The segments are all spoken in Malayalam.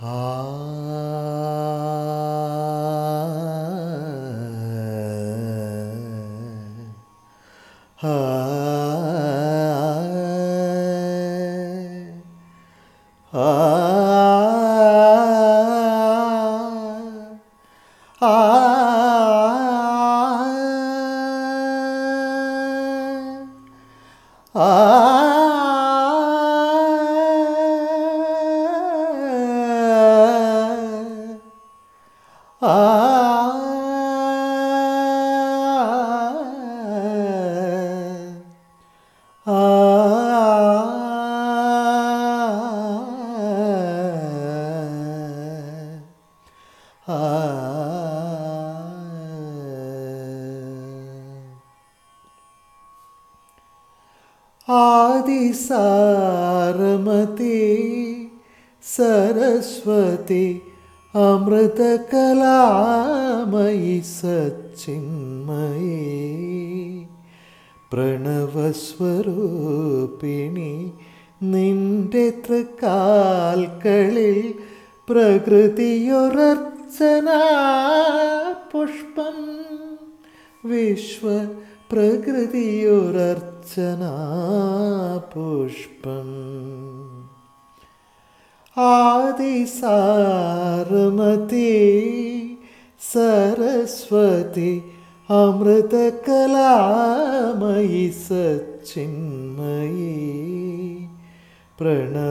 Ah. Ah. ah. ah. ആദിസാരമതി Saraswati അമൃതകലാമയി സച്ചിന്മയേ പ്രണവസ്വരൂപിണി നിന്റെ തൃക്കാൽക്കളിൽ പ്രകൃതിയൊരർച്ചന പുഷ്പം വിശ്വ പ്രകൃതിയൊരർച്ചന പുഷ്പം. ആദിസാരമതി സരസ്വതി അമൃതകലാമയി സച്ചിന്മയി പ്രണവസ്വരൂപിണി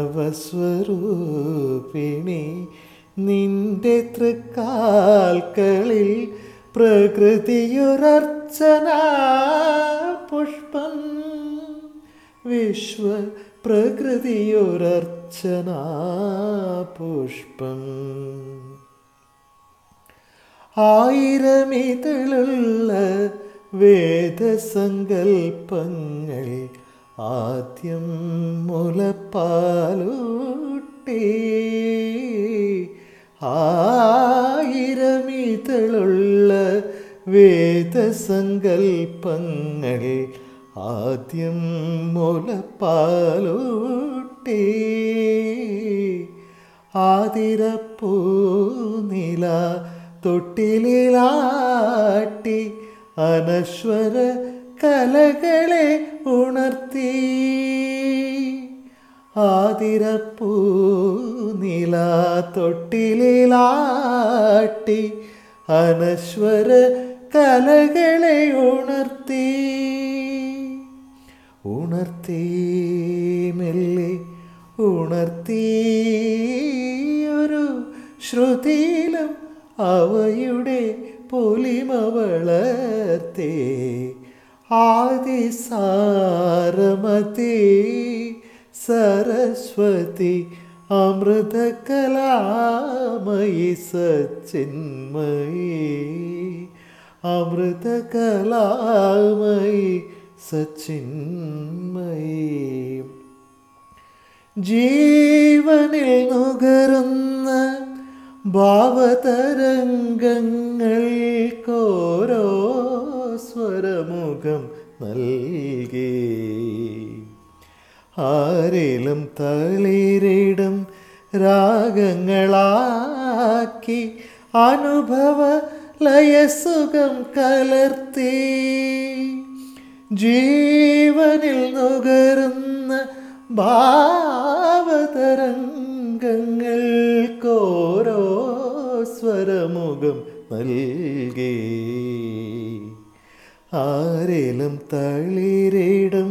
നിന്റെ തൃക്കാൽക്കളിൽ പ്രകൃതിയൊരർച്ചന പുഷ്പം വിശ്വ പ്രകൃതിയൊരർച്ചന പുഷ്പം. ആയിരമിതളുള്ള വേദസങ്കൽപ്പങ്ങൾ ആദ്യം മുലപ്പാലൂട്ടി. ആയിരമിതളുള്ള വേദസങ്കൽപ്പങ്ങൾ ആദ്യം മുലപ്പാലൂട്ടി ആതിരപ്പൂനില തൊട്ടിലാട്ടി അനശ്വര കലകളെ ഉണർത്തി. ആതിരപ്പൂനില തൊട്ടിലാട്ടി അനശ്വര കലകളെ ഉണർത്തി. ഉണർത്തി മെല്ലെ ഉണർത്തി ഒരു ശ്രുതിയിലും അവയുടെ പൊലിമ വളർത്തേ. ആദിസാരമതി സരസ്വതി അമൃതകലാമയി സച്ചിന്മയി. അമൃതകലാമയി സച്ചിന്മയേ. ജീവനിൽ നുകരുന്ന ഭാവതരംഗങ്ങൾക്കോരോ സ്വരമുഖം നൽകി. ആരിലും തളിരിടും രാഗങ്ങളാക്കി അനുഭവ ലയസുഖം കലർത്തി. ജീവനിൽ നുകരുന്ന ഭാവതരംഗങ്ങൾക്കോരോ സ്വരമുഖം നൽകി. ആരേലും തളിരിടും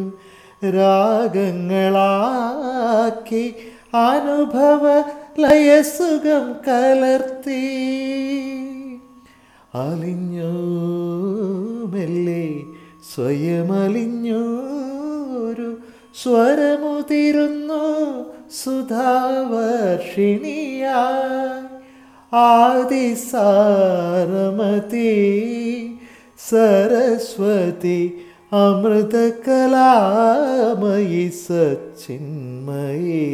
രാഗങ്ങളാക്കി അനുഭവ ലയസുഖം കലർത്തി. അലിഞ്ഞു മെല്ലെ സ്വയമലിഞ്ഞു ഒരു സ്വരമുതിരുന്നു സുധാവർഷിണിയായി. ആദിസാരമതി സരസ്വതി അമൃതകലാമയി സച്ചിന്മയി.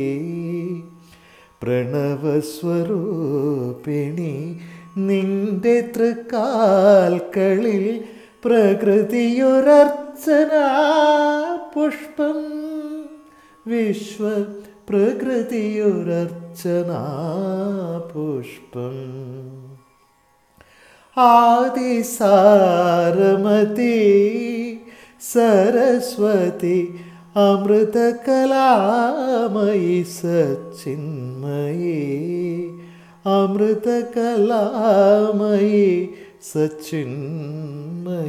പ്രണവസ്വരൂപിണി നിന്റെ തൃക്കാൽക്കളിൽ प्रकृतियुरर्चना पुष्पं विश्वप्रकृतियोरर्चना पुष्पम् आदिसारमती सरस्वती अमृतकलामयि सचिन्मयी अमृतकलामयी അമൃതകലാമയി സച്ചിന്മയേ.